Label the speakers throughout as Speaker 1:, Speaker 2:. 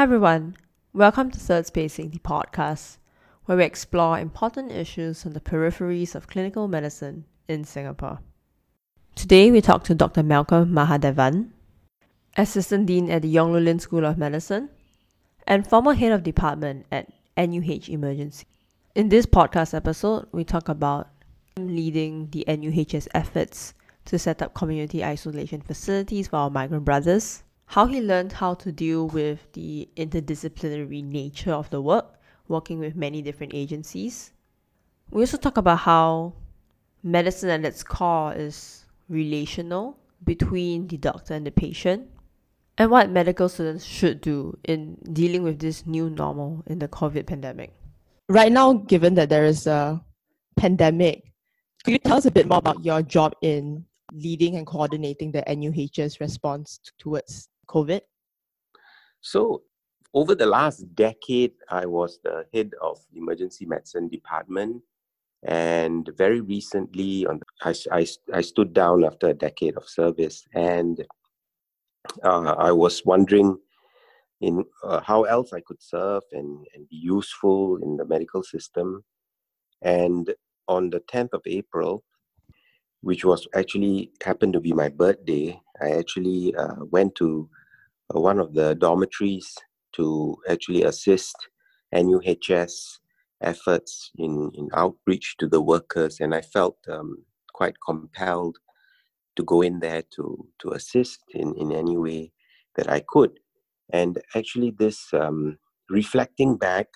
Speaker 1: Hi everyone, welcome to Third Spacing, the podcast, where we explore important issues on the peripheries of clinical medicine in Singapore. Today we talk to Dr. Malcolm Mahadevan, Assistant Dean at the Yong Loo Lin School of Medicine, and former head of department at NUH Emergency. In this podcast episode, we talk about leading the NUH's efforts to set up community isolation facilities for our migrant brothers, how he learned how to deal with the interdisciplinary nature of the work, working with many different agencies. We also talk about how medicine at its core is relational between the doctor and the patient, and what medical students should do in dealing with this new normal in the COVID pandemic.
Speaker 2: Right now, given that there is a pandemic, could you tell us a bit more about your job in leading and coordinating the NUH's response towards COVID?
Speaker 3: So, over the last decade, I was the head of the emergency medicine department. And very recently, on I, I, I stood down after a decade of service. And uh, I was wondering in uh, how else I could serve and, and be useful in the medical system. And on the 10th of April, which was actually happened to be my birthday, I actually uh, went to one of the dormitories to actually assist NUHS efforts in, in outreach to the workers, and I felt um, quite compelled to go in there to to assist in, in any way that I could. And actually, this um, reflecting back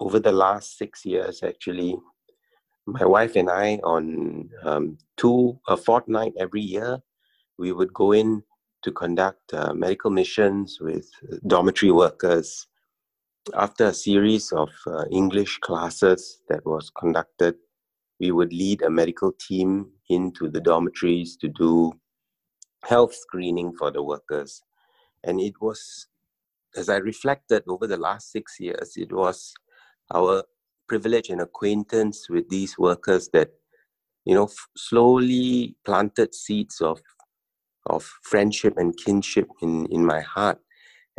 Speaker 3: over the last six years, actually, my wife and I on um, two a fortnight every year, we would go in to conduct uh, medical missions with dormitory workers. After a series of uh, English classes that was conducted, we would lead a medical team into the dormitories to do health screening for the workers. And it was, as I reflected over the last six years, it was our privilege and acquaintance with these workers that you know slowly planted seeds of of friendship and kinship in in my heart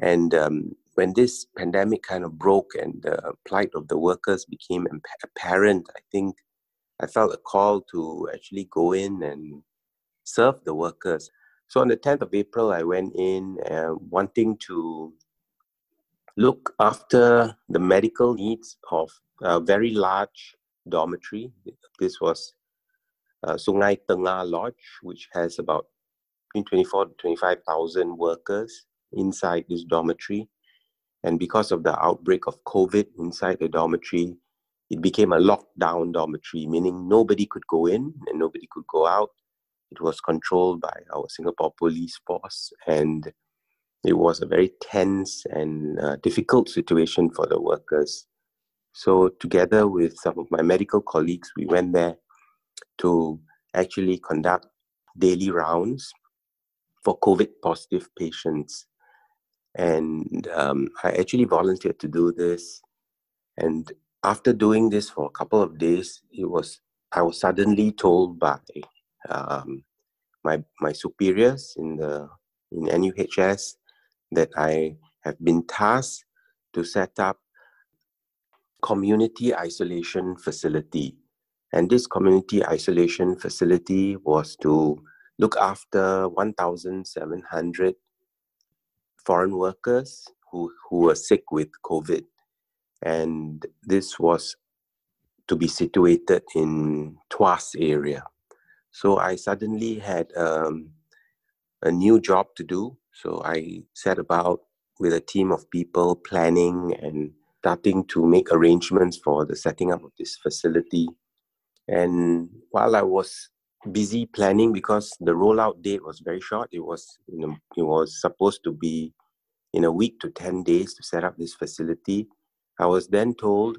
Speaker 3: and um, when this pandemic kind of broke and the plight of the workers became apparent i think i felt a call to actually go in and serve the workers so on the 10th of april i went in uh, wanting to look after the medical needs of a very large dormitory. This was uh, Sungai Tengah Lodge, which has about between 24 to 25,000 workers inside this dormitory. And because of the outbreak of COVID inside the dormitory, it became a lockdown dormitory, meaning nobody could go in and nobody could go out. It was controlled by our Singapore police force, and it was a very tense and uh, difficult situation for the workers. So, together with some of my medical colleagues, we went there to actually conduct daily rounds for COVID positive patients. And um, I actually volunteered to do this. And after doing this for a couple of days, it was I was suddenly told by um, my my superiors in the in NUHS that I have been tasked to set up community isolation facility. And this community isolation facility was to look after 1,700 foreign workers who, who were sick with COVID. And this was to be situated in Tuas area. So I suddenly had um, a new job to do. So I set about with a team of people planning and starting to make arrangements for the setting up of this facility. And while I was busy planning because the rollout date was very short, it was you know, it was supposed to be in a week to 10 days to set up this facility. I was then told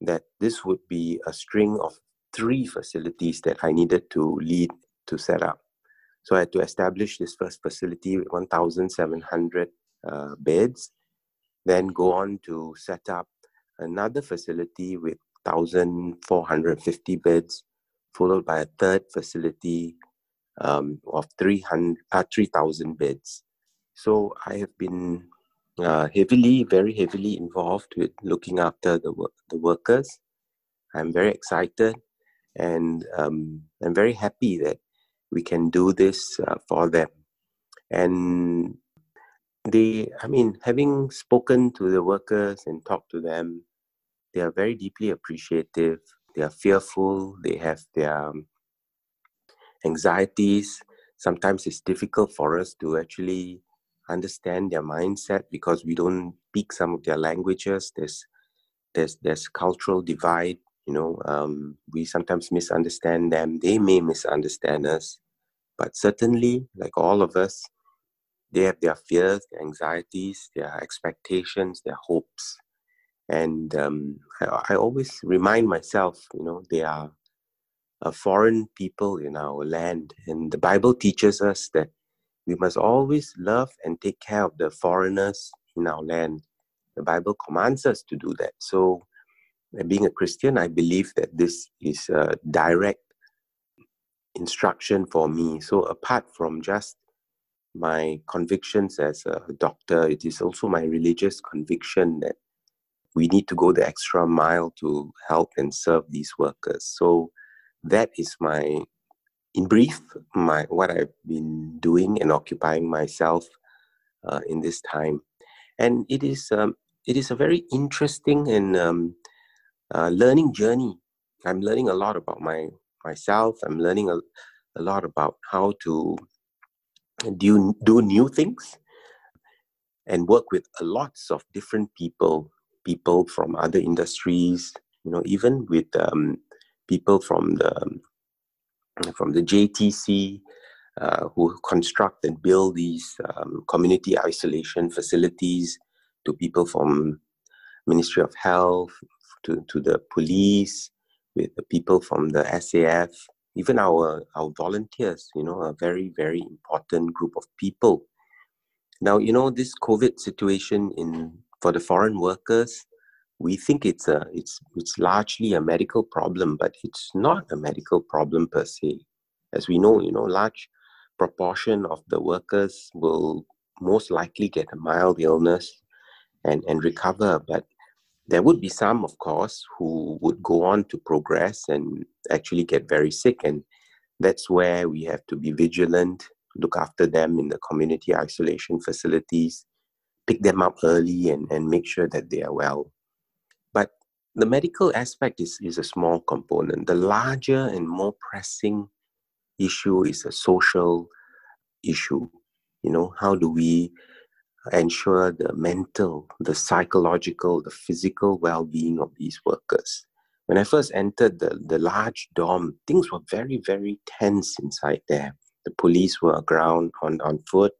Speaker 3: that this would be a string of three facilities that I needed to lead to set up. So I had to establish this first facility with 1,700 uh, beds then go on to set up another facility with 1,450 beds, followed by a third facility um, of 300, uh, 3,000 beds. So I have been uh, heavily, very heavily involved with looking after the the workers. I'm very excited, and um, I'm very happy that we can do this uh, for them. And they, I mean, having spoken to the workers and talked to them, they are very deeply appreciative. They are fearful. They have their um, anxieties. Sometimes it's difficult for us to actually understand their mindset because we don't speak some of their languages. There's there's there's cultural divide. You know, um, we sometimes misunderstand them. They may misunderstand us, but certainly, like all of us, they have their fears, their anxieties, their expectations, their hopes, and um, I, I always remind myself, you know, they are a foreign people in our land, and the Bible teaches us that we must always love and take care of the foreigners in our land. The Bible commands us to do that. So, being a Christian, I believe that this is a direct instruction for me. So, apart from just my convictions as a doctor, it is also my religious conviction that we need to go the extra mile to help and serve these workers. So, that is my in brief, my what I've been doing and occupying myself uh, in this time, and it is um, it is a very interesting and um, uh, learning journey. I'm learning a lot about my myself. I'm learning a, a lot about how to do do new things and work with lots of different people, people from other industries. You know, even with um, people from the from the JTC, uh, who construct and build these um, community isolation facilities, to people from Ministry of Health, to, to the police, with the people from the SAF, even our, our volunteers, you know, a very, very important group of people. Now, you know, this COVID situation in for the foreign workers, we think it's a it's it's largely a medical problem, but it's not a medical problem per se. As we know, you know, large proportion of the workers will most likely get a mild illness and, and recover, but there would be some, of course, who would go on to progress and actually get very sick. And that's where we have to be vigilant, look after them in the community isolation facilities, pick them up early and, and make sure that they are well But the medical aspect is, is a small component. The larger and more pressing issue is a social issue. You know, how do we ensure the mental, the psychological, the physical well being of these workers? When I first entered the, the large dorm, things were very, very tense inside there. The police were aground on, on foot,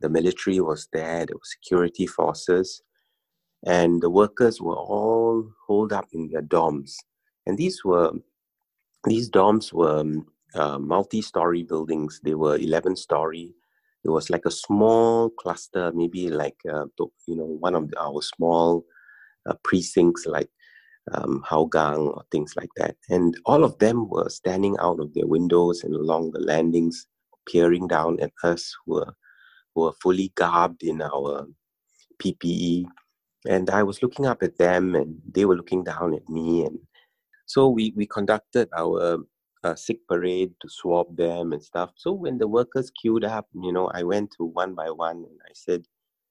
Speaker 3: the military was there, there were security forces and the workers were all holed up in their dorms. And these were these dorms were um, uh, multi-story buildings. They were 11 story. It was like a small cluster, maybe like uh, you know one of the, our small uh, precincts, like um, Hougang or things like that. And all of them were standing out of their windows and along the landings, peering down at us, who were who were fully garbed in our PPE and I was looking up at them, and they were looking down at me. And so we we conducted our uh, sick parade to swab them and stuff. So when the workers queued up, you know, I went to one by one, and I said,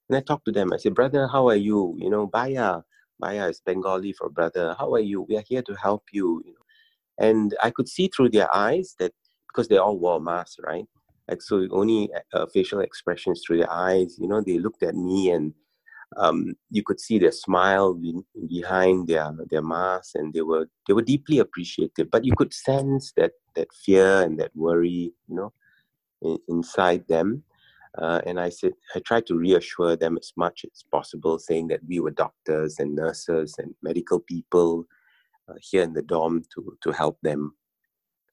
Speaker 3: and I talked to them. I said, "Brother, how are you? You know, Baya, Baya is Bengali for brother. How are you? We are here to help you." You know, and I could see through their eyes that because they all wore masks, right? Like so, only uh, facial expressions through their eyes. You know, they looked at me and um, you could see their smile be- behind their their mask, and they were they were deeply appreciative. But you could sense that that fear and that worry, you know, in, inside them. Uh, and I said, I tried to reassure them as much as possible, saying that we were doctors and nurses and medical people uh, here in the dorm to to help them.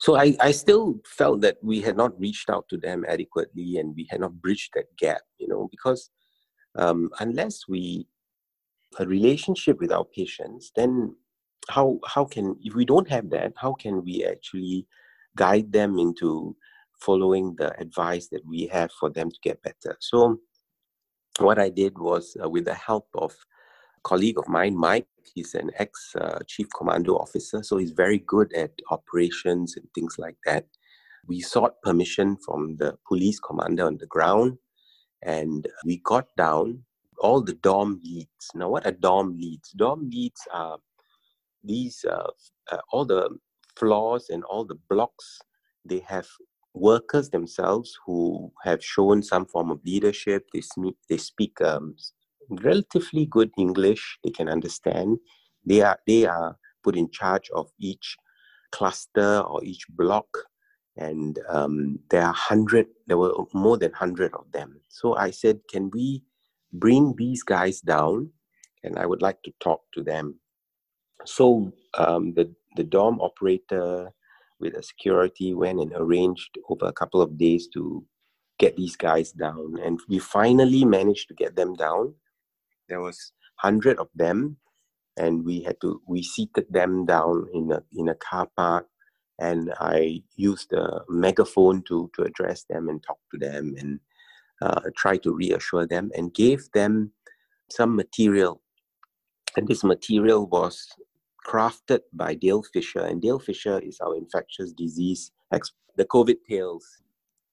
Speaker 3: So I, I still felt that we had not reached out to them adequately and we had not bridged that gap, you know, because um, unless we a relationship with our patients, then how how can if we don't have that, how can we actually guide them into following the advice that we have for them to get better? So what I did was, uh, with the help of colleague of mine, Mike, he's an ex uh, chief commando officer, so he's very good at operations and things like that. We sought permission from the police commander on the ground and we got down all the dorm leads. Now, what are dorm leads? Dorm leads are these, uh, uh, all the floors and all the blocks, they have workers themselves who have shown some form of leadership. They speak, they speak um, relatively good English. They can understand. They are they are put in charge of each cluster or each block, and um, there are hundred. There were more than hundred of them. So I said, can we bring these guys down? And I would like to talk to them. So um, the the dorm operator with a security went and arranged over a couple of days to get these guys down and we finally managed to get them down there was 100 of them and we had to we seated them down in a in a car park and i used a megaphone to to address them and talk to them and uh, try to reassure them and gave them some material and this material was crafted by Dale Fisher, and Dale Fisher is our infectious disease expert, the COVID tales.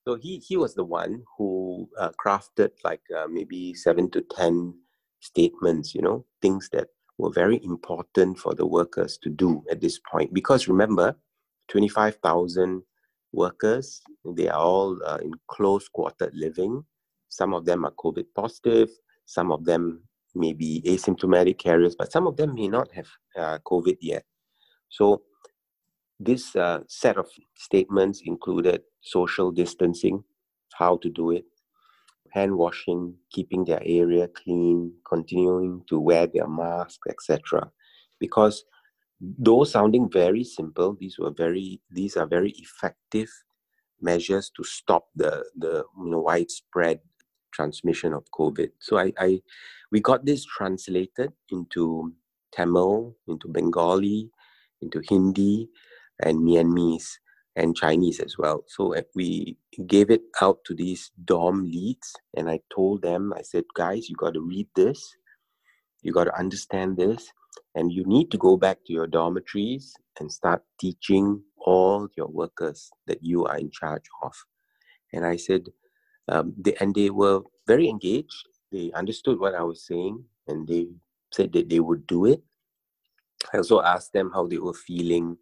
Speaker 3: So he he was the one who uh, crafted like uh, maybe seven to ten statements, you know, things that were very important for the workers to do at this point. Because remember, twenty five thousand workers, they are all uh, in close quartered living. Some of them are COVID positive. Some of them may be asymptomatic carriers, but some of them may not have uh, COVID yet. So, this uh, set of statements included social distancing, how to do it, hand washing, keeping their area clean, continuing to wear their mask, etc. Because though sounding very simple, these were very these are very effective measures to stop the the you know, widespread transmission of COVID. So I, I we got this translated into Tamil, into Bengali, into Hindi, and Myanmese and Chinese as well. So eh, we gave it out to these dorm leads, and I told them, I said, guys, you got to read this, you got to understand this, and you need to go back to your dormitories and start teaching all your workers that you are in charge of. And I said, um, they, and they were very engaged. They understood what I was saying and they said that they would do it. I also asked them how they were feeling,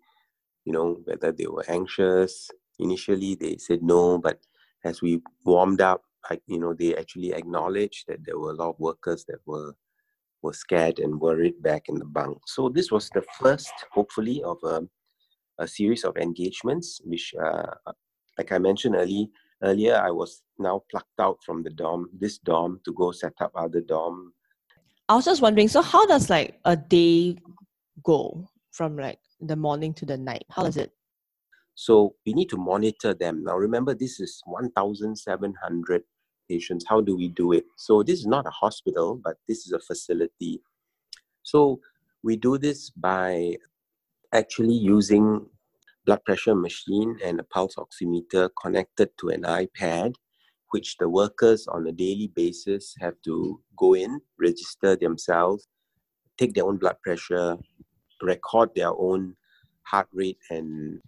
Speaker 3: you know, whether they were anxious. Initially, they said no, but as we warmed up, I, you know, they actually acknowledged that there were a lot of workers that were were scared and worried back in the bunk. So this was the first, hopefully, of a, a series of engagements, which, uh, like I mentioned earlier, earlier I was now plucked out from the dorm, this dorm, to go set up other dorm.
Speaker 2: I was just wondering, so how does like a day go from like the morning to the night? How is it?
Speaker 3: So we need to monitor them. Now remember, this is 1,700 patients. How do we do it? So this is not a hospital, but this is a facility. So we do this by actually using blood pressure machine and a pulse oximeter connected to an iPad, which the workers on a daily basis have to go in, register themselves, take their own blood pressure, record their own heart rate and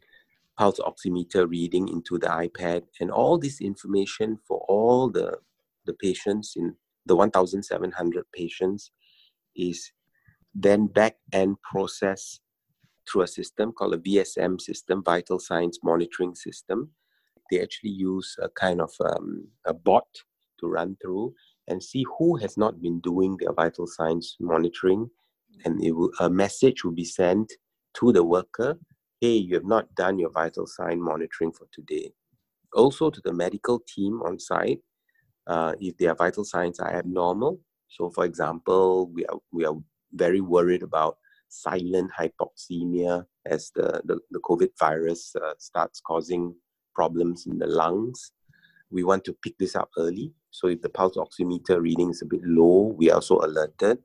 Speaker 3: pulse oximeter reading into the iPad, and all this information for all the, the patients in the 1,700 patients is then back end processed through a system called a VSM system, Vital Signs Monitoring System. They actually use a kind of um, a bot to run through and see who has not been doing their vital signs monitoring. And will, a message will be sent to the worker hey, you have not done your vital sign monitoring for today. Also to the medical team on site, uh, if their vital signs are abnormal. So, for example, we are, we are very worried about silent hypoxemia as the, the, the COVID virus uh, starts causing problems in the lungs. We want to pick this up early. So if the pulse oximeter reading is a bit low, we are also alerted.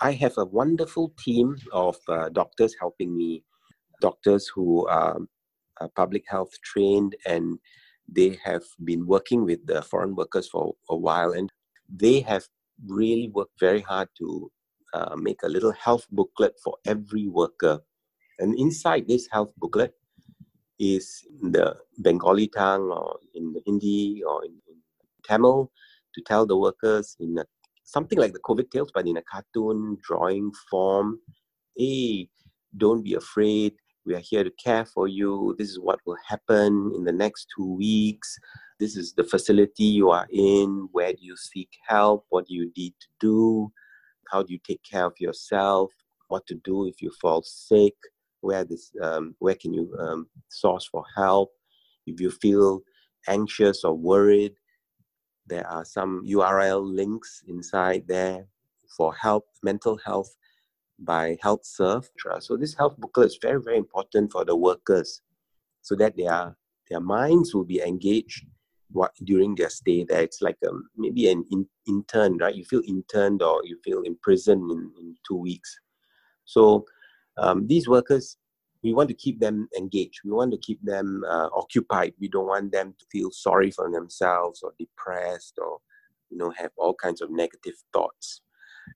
Speaker 3: I have a wonderful team of uh, doctors helping me, doctors who are uh, public health trained and they have been working with the foreign workers for a while and they have really worked very hard to uh, make a little health booklet for every worker. And inside this health booklet is the Bengali tongue or in Hindi or in Tamil to tell the workers in a, something like the COVID tales, but in a cartoon drawing form. Hey, don't be afraid. We are here to care for you. This is what will happen in the next two weeks. This is the facility you are in. Where do you seek help? What do you need to do? How do you take care of yourself? What to do if you fall sick? Where this? Um, where can you um, source for help? If you feel anxious or worried, there are some URL links inside there for help, mental health by HealthServe. So this health booklet is very, very important for the workers so that their their minds will be engaged during their stay there. It's like um, maybe an in, intern, right? You feel interned or you feel imprisoned in, in two weeks. So um, these workers, we want to keep them engaged. We want to keep them uh, occupied. We don't want them to feel sorry for themselves or depressed or you know have all kinds of negative thoughts.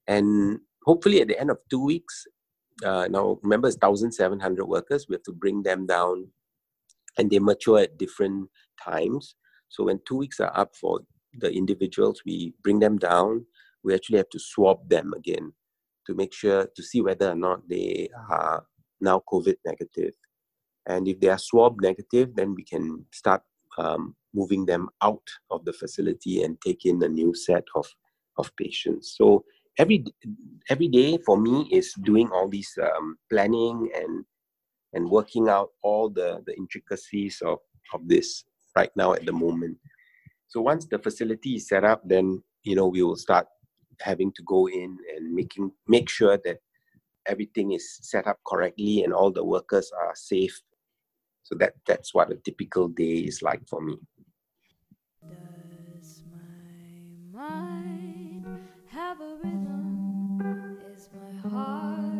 Speaker 3: And hopefully, at the end of two weeks, uh, now remember it's 1,700 workers. We have to bring them down, and they mature at different times. So when two weeks are up for the individuals, we bring them down. We actually have to swab them again to make sure to see whether or not they are now COVID negative. And if they are swab negative, then we can start um, moving them out of the facility and take in a new set of, of patients. So every every day for me is doing all these um, planning and and working out all the the intricacies of of this right now at the moment. So once the facility is set up, then you know we will start having to go in and making make sure that everything is set up correctly and all the workers are safe. So that that's what a typical day is like for me. Does my mind have a rhythm? Is my heart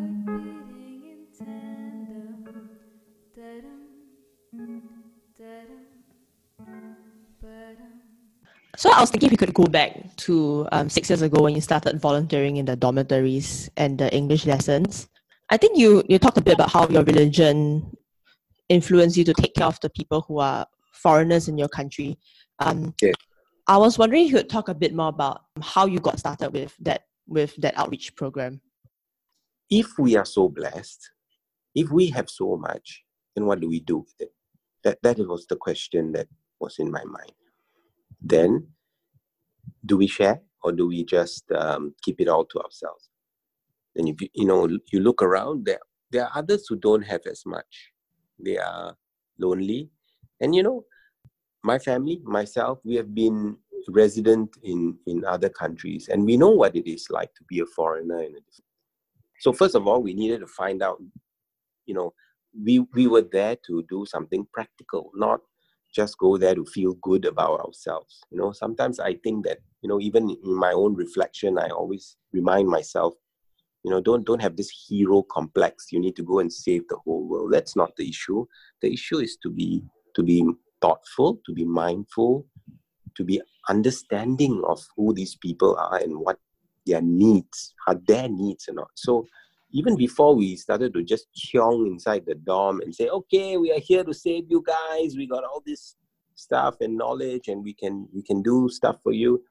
Speaker 2: So I was thinking if we could go back to um, six years ago when you started volunteering in the dormitories and the English lessons. I think you you talked a bit about how your religion influenced you to take care of the people who are foreigners in your country. Um,
Speaker 3: yeah.
Speaker 2: I was wondering if you could talk a bit more about how you got started with that with that outreach program.
Speaker 3: If we are so blessed, if we have so much, then what do we do with it? That that was the question that was in my mind. Then, do we share or do we just um, keep it all to ourselves? And if you, you know you look around, there there are others who don't have as much. They are lonely, and you know, my family, myself, we have been resident in in other countries, and we know what it is like to be a foreigner in a different. So first of all, we needed to find out, you know, we we were there to do something practical, not just go there to feel good about ourselves. You know, sometimes I think that, you know, even in my own reflection, I always remind myself, you know, don't don't have this hero complex. You need to go and save the whole world. That's not the issue. The issue is to be to be thoughtful, to be mindful, to be understanding of who these people are and what their needs are their needs or not. So even before we started to just kyong inside the dorm and say, okay, we are here to save you guys. We got all this stuff and knowledge, and we can we can do stuff for you.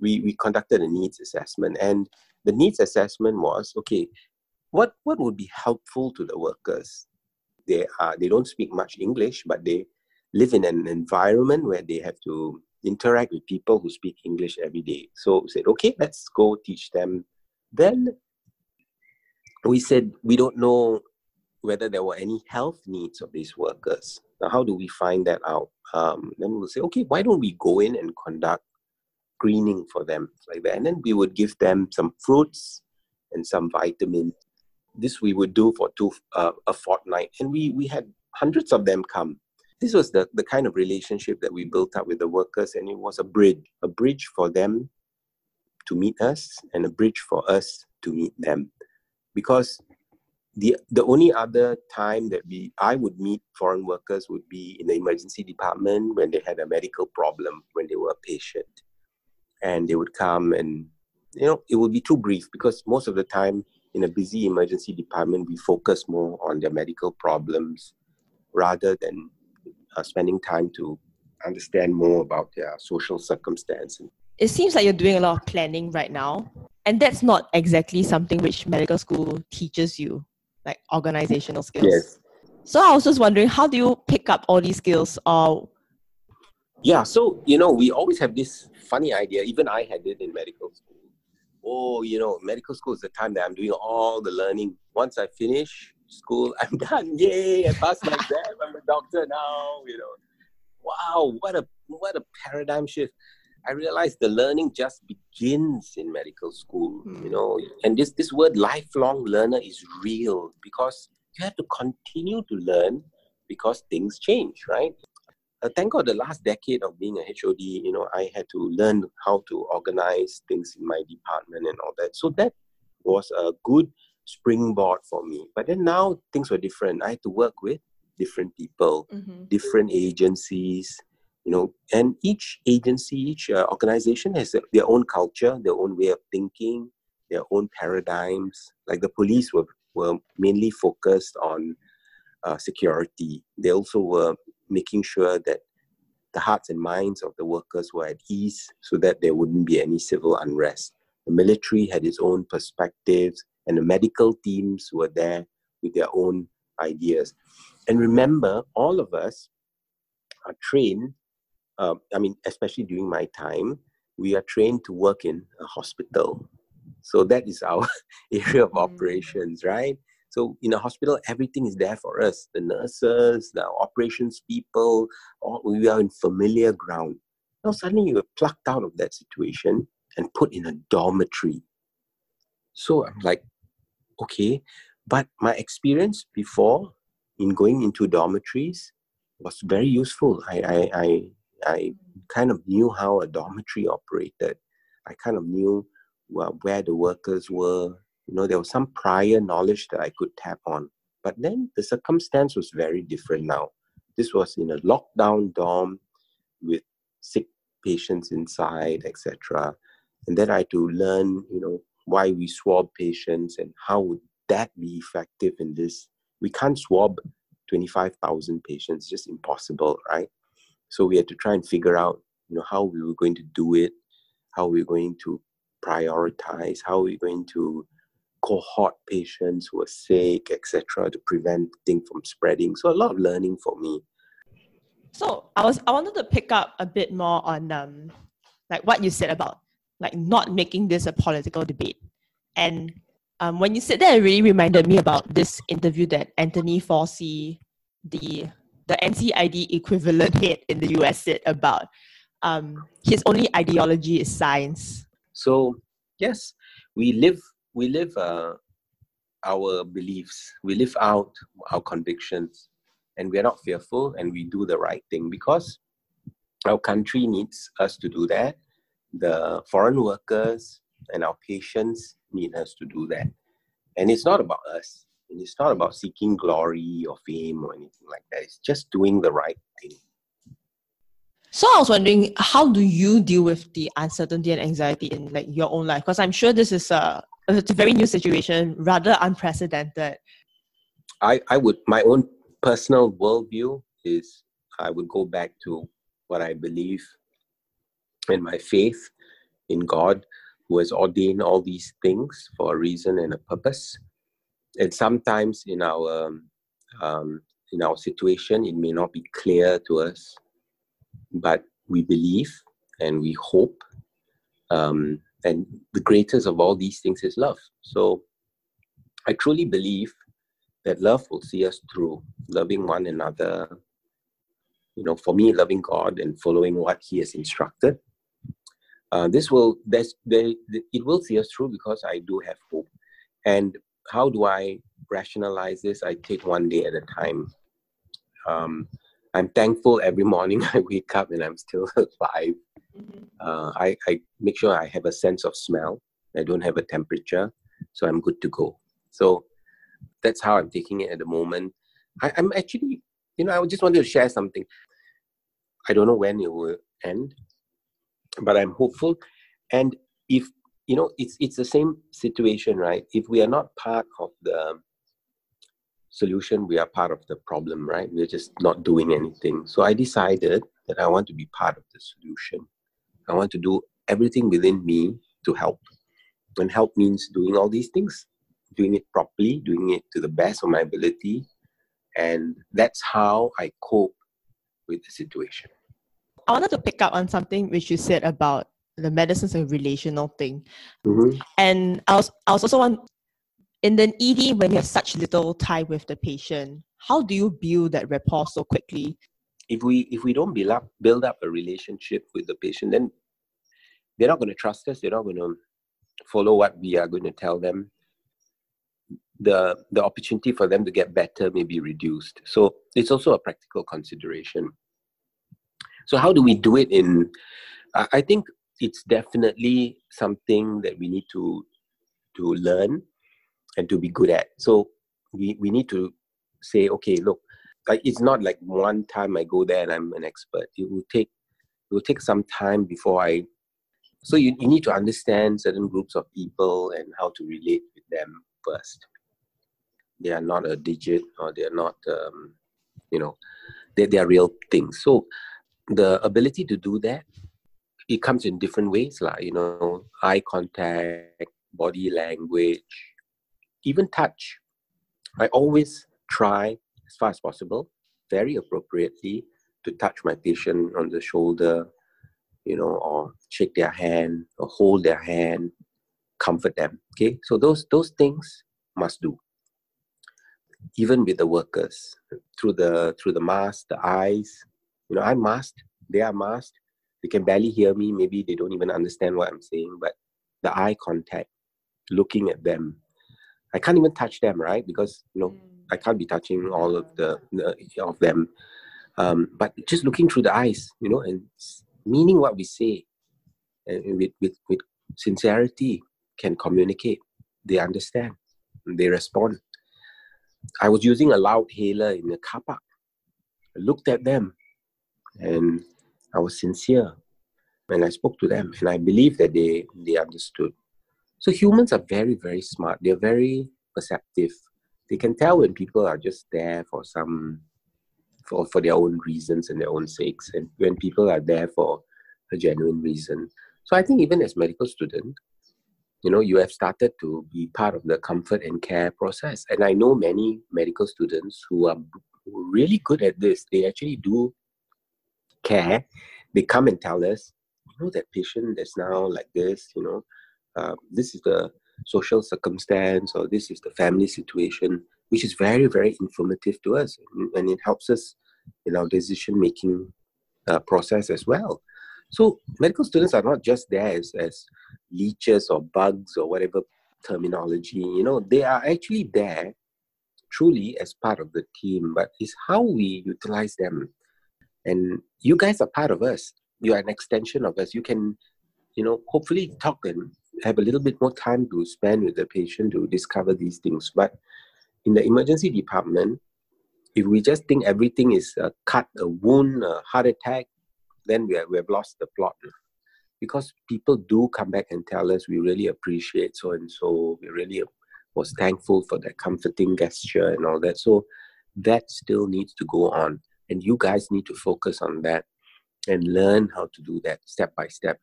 Speaker 3: We we conducted a needs assessment, and the needs assessment was okay. What what would be helpful to the workers? They are they don't speak much English, but they live in an environment where they have to interact with people who speak English every day. So we said, okay, let's go teach them. Then we said we don't know whether there were any health needs of these workers. Now, how do we find that out? Um, then we'll say, okay, why don't we go in and conduct screening for them like that, and then we would give them some fruits and some vitamins. This we would do for two uh, a fortnight, and we we had hundreds of them come. This was the the kind of relationship that we built up with the workers, and it was a bridge, a bridge for them to meet us, and a bridge for us to meet them because the the only other time that we I would meet foreign workers would be in the emergency department when they had a medical problem when they were a patient. and they would come and you know it would be too brief because most of the time in a busy emergency department we focus more on their medical problems rather than uh, spending time to understand more about their social circumstance.
Speaker 2: It seems like you're doing a lot of planning right now, and that's not exactly something which medical school teaches you, like organizational skills.
Speaker 3: Yes.
Speaker 2: So I was just wondering, how do you pick up all these skills? Or
Speaker 3: yeah, so you know, we always have this funny idea. Even I had it in medical school. Oh, you know, medical school is the time that I'm doing all the learning. Once I finish school, I'm done. Yay! I passed my exam. I'm a doctor now. You know, wow, what a what a paradigm shift. I realized the learning just begins in medical school, mm. you know, and this, this word lifelong learner is real because you have to continue to learn because things change, right? Uh, thank God the last decade of being a HOD, you know, I had to learn how to organize things in my department and all that. So that was a good springboard for me. But then now things were different. I had to work with different people, mm-hmm. different agencies, you know, and each agency, each uh, organization has their own culture, their own way of thinking, their own paradigms. Like the police were, were mainly focused on uh, security. They also were making sure that the hearts and minds of the workers were at ease so that there wouldn't be any civil unrest. The military had its own perspectives, and the medical teams were there with their own ideas. And remember, all of us are trained, uh, I mean, especially during my time, we are trained to work in a hospital. So that is our area of mm. operations, right? So in a hospital, everything is there for us. The nurses, the operations people, all, we are in familiar ground. Now suddenly you are plucked out of that situation and put in a dormitory. So I'm like, okay, but my experience before in going into dormitories was very useful. I, I, I, I kind of knew how a dormitory operated. I kind of knew well, where the workers were. You know, there was some prior knowledge that I could tap on. But then the circumstance was very different now. This was in a lockdown dorm with sick patients inside, etc. And then I had to learn, you know, why we swab patients and how would that be effective in this we can't swab 25,000 patients, just impossible, right? So we had to try and figure out, you know, how we were going to do it, how we were going to prioritize, how we were going to cohort patients who are sick, etc., to prevent things from spreading. So a lot of learning for me.
Speaker 2: So I was I wanted to pick up a bit more on um like what you said about like not making this a political debate. And um, when you said that, it really reminded me about this interview that Anthony Fauci, the the NCID equivalent head in the US, said about um, his only ideology is science.
Speaker 3: So yes, we live we live uh, our beliefs, we live out our convictions, and we are not fearful, and we do the right thing because our country needs us to do that. The foreign workers and our patients need us to do that. And it's not about us. And it's not about seeking glory or fame or anything like that. It's just doing the right thing.
Speaker 2: So I was wondering, how do you deal with the uncertainty and anxiety in like your own life? Because I'm sure this is a it's a very new situation, rather unprecedented.
Speaker 3: I, I would my own personal worldview is I would go back to what I believe in my faith in God who has ordained all these things for a reason and a purpose. And sometimes in our um, in our situation, it may not be clear to us, but we believe and we hope. Um, and the greatest of all these things is love. So I truly believe that love will see us through, loving one another. You know, for me, loving God and following what He has instructed uh, this will this they, it will see us through because I do have hope. And how do I rationalize this? I take one day at a time. Um, I'm thankful every morning I wake up and I'm still alive. Mm-hmm. Uh, I, I make sure I have a sense of smell. I don't have a temperature, so I'm good to go. So that's how I'm taking it at the moment. I, I'm actually, you know, I just wanted to share something. I don't know when it will end, but I'm hopeful. And if you know, it's it's the same situation, right? If we are not part of the solution, we are part of the problem, right? We're just not doing anything. So I decided that I want to be part of the solution. I want to do everything within me to help. And help means doing all these things, doing it properly, doing it to the best of my ability. And that's how I cope with the situation.
Speaker 2: I wanted to pick up on something which you said about the medicine's a relational thing.
Speaker 3: Mm-hmm.
Speaker 2: And I was, I was also want in the ED when you have such little time with the patient, how do you build that rapport so quickly?
Speaker 3: If we if we don't build up build up a relationship with the patient, then they're not going to trust us. They're not going to follow what we are going to tell them. The the opportunity for them to get better may be reduced. So it's also a practical consideration. So how do we do it in? I think it's definitely something that we need to to learn and to be good at. So we, we need to say, okay, look, like it's not like one time I go there and I'm an expert. It will take it will take some time before I so you, you need to understand certain groups of people and how to relate with them first. They are not a digit or they are not um, you know they, they are real things. So the ability to do that it comes in different ways, like you know, eye contact, body language, even touch. I always try as far as possible, very appropriately, to touch my patient on the shoulder, you know, or shake their hand or hold their hand, comfort them. Okay, so those those things must do. Even with the workers, through the through the mask, the eyes, you know, I'm masked, they are masked, they can barely hear me, maybe they don't even understand what I'm saying, but the eye contact, looking at them, I can't even touch them, right? Because you know I can't be touching all of the, of them. Um, but just looking through the eyes, you know, and meaning what we say, and with with with sincerity, can communicate. They understand. They respond. I was using a Loudhailer in the car park. I looked at them, and I was sincere, and I spoke to them, and I believe that they they understood. So humans are very, very smart. They're very perceptive. They can tell when people are just there for some for, for their own reasons and their own sakes, and when people are there for a genuine reason. So I think even as medical student, you know, you have started to be part of the comfort and care process. And I know many medical students who are really good at this. They actually do care. They come and tell us, you know, that patient that's now like this, you know, uh, this is the social circumstance or this is the family situation, which is very, very informative to us. And it helps us in our decision making uh, process as well. So, medical students are not just there as, as leeches or bugs or whatever terminology, you know, they are actually there truly as part of the team, but it's how we utilize them. And you guys are part of us. You are an extension of us. You can, you know, hopefully talk and have a little bit more time to spend with the patient to discover these things. But in the emergency department, if we just think everything is a cut, a wound, a heart attack, then we, have, we have lost the plot. Because people do come back and tell us we really appreciate so and so, we really was thankful for that comforting gesture and all that. So that still needs to go on. And you guys need to focus on that and learn how to do that step by step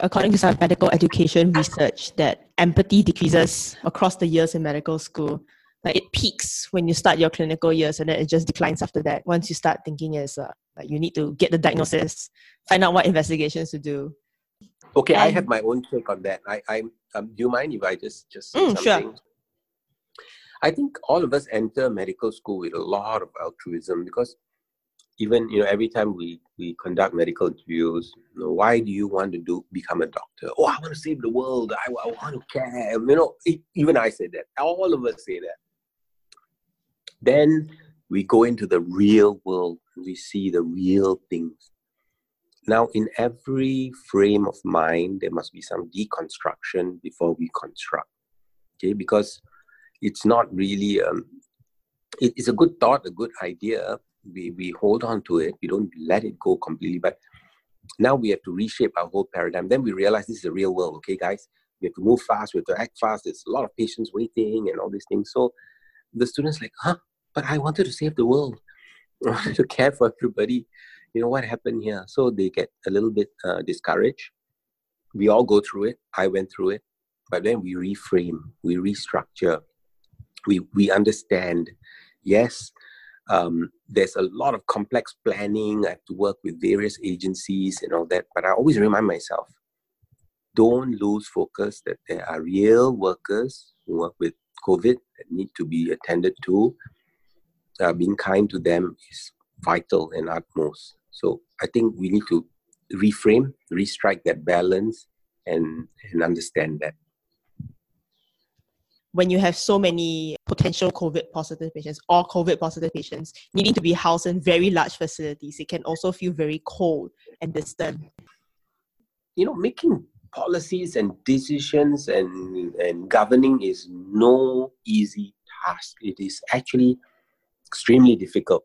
Speaker 2: according to some medical education research, that empathy decreases across the years in medical school. Like it peaks when you start your clinical years, and then it just declines after that. Once you start thinking as uh, like you need to get the diagnosis, find out what investigations to do.
Speaker 3: Okay, and, I have my own take on that. I, I um, do you mind if I just just
Speaker 2: mm,
Speaker 3: something?
Speaker 2: Sure.
Speaker 3: I think all of us enter medical school with a lot of altruism because even you know every time we we conduct medical interviews you know, why do you want to do become a doctor? Oh i want to save the world. I, I want to care you know it, even i say that. All of us say that. Then we go into the real world we see the real things. Now in every frame of mind there must be some deconstruction before we construct. Okay? Because it's not really um, it, it's a good thought a good idea we, we hold on to it we don't let it go completely but now we have to reshape our whole paradigm. Then we realize this is a real world, okay, guys? We have to move fast, we have to act fast. There's a lot of patients waiting and all these things. So the students like, huh? But I wanted to save the world. I wanted to care for everybody. You know what happened here? So they get a little bit uh, discouraged. We all go through it. I went through it. But then we reframe, we restructure, we we understand. Yes, um, there's a lot of complex planning. I have to work with various agencies and all that. But I always remind myself don't lose focus that there are real workers who work with COVID that need to be attended to. Uh, being kind to them is vital and utmost. So I think we need to reframe, restrike that balance, and and understand that
Speaker 2: when you have so many potential COVID positive patients or COVID positive patients needing to be housed in very large facilities, it can also feel very cold and distant.
Speaker 3: You know, making policies and decisions and, and governing is no easy task. It is actually extremely difficult.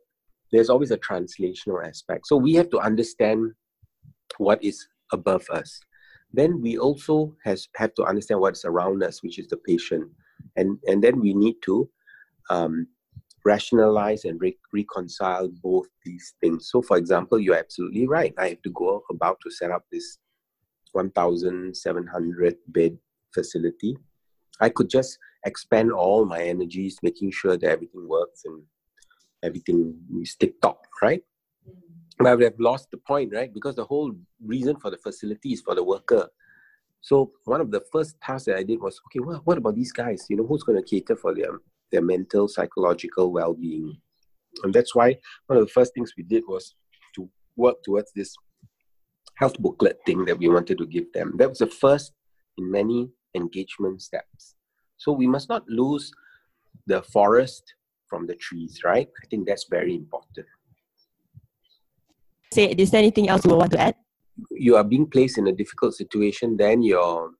Speaker 3: There's always a translational aspect. So we have to understand what is above us. Then we also has, have to understand what's around us, which is the patient and and then we need to um, rationalize and re- reconcile both these things. So for example you're absolutely right. I have to go about to set up this 1700 bed facility. I could just expend all my energies making sure that everything works and everything is tick tock right but I would have lost the point, right? Because the whole reason for the facility is for the worker. So one of the first tasks that I did was, okay, well, what about these guys? You know, who's going to cater for their their mental, psychological well-being? And that's why one of the first things we did was to work towards this health booklet thing that we wanted to give them. That was the first in many engagement steps. So we must not lose the forest from the trees, right? I think that's very important.
Speaker 2: Say, is there anything else you want to add?
Speaker 3: You are being placed in a difficult situation, then you're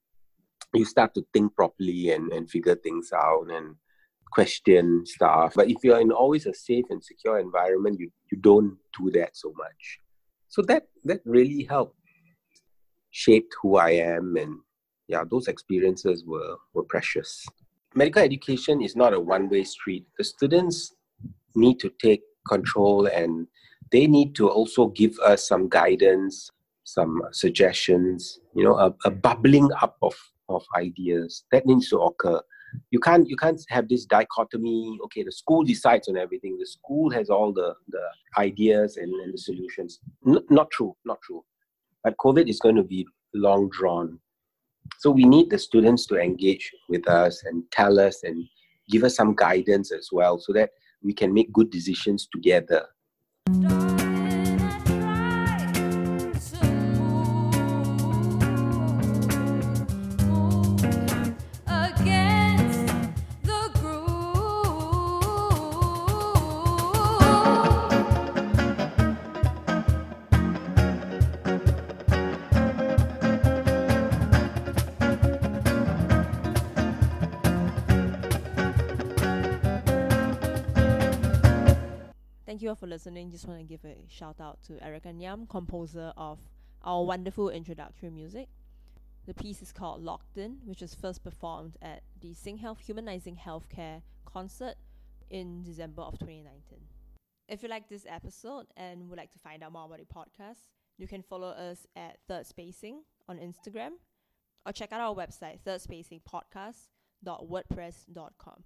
Speaker 3: you start to think properly and, and figure things out and question stuff. But if you're in always a safe and secure environment, you, you don't do that so much. So that that really helped shaped who I am and yeah, those experiences were, were precious. Medical education is not a one-way street. The students need to take control and they need to also give us some guidance some suggestions, you know, a, a bubbling up of, of ideas that needs to occur. You can't you can't have this dichotomy. Okay, the school decides on everything. The school has all the the ideas and, and the solutions. N- not true, not true. But COVID is going to be long drawn. So we need the students to engage with us and tell us and give us some guidance as well, so that we can make good decisions together.
Speaker 1: Listening. Just want to give a shout out to Erica Nyam, composer of our wonderful introductory music. The piece is called Locked In, which was first performed at the Sing Health Humanizing Healthcare concert in December of 2019. If you like this episode and would like to find out more about the podcast, you can follow us at Third Spacing on Instagram or check out our website, thirdspacingpodcast.wordpress.com.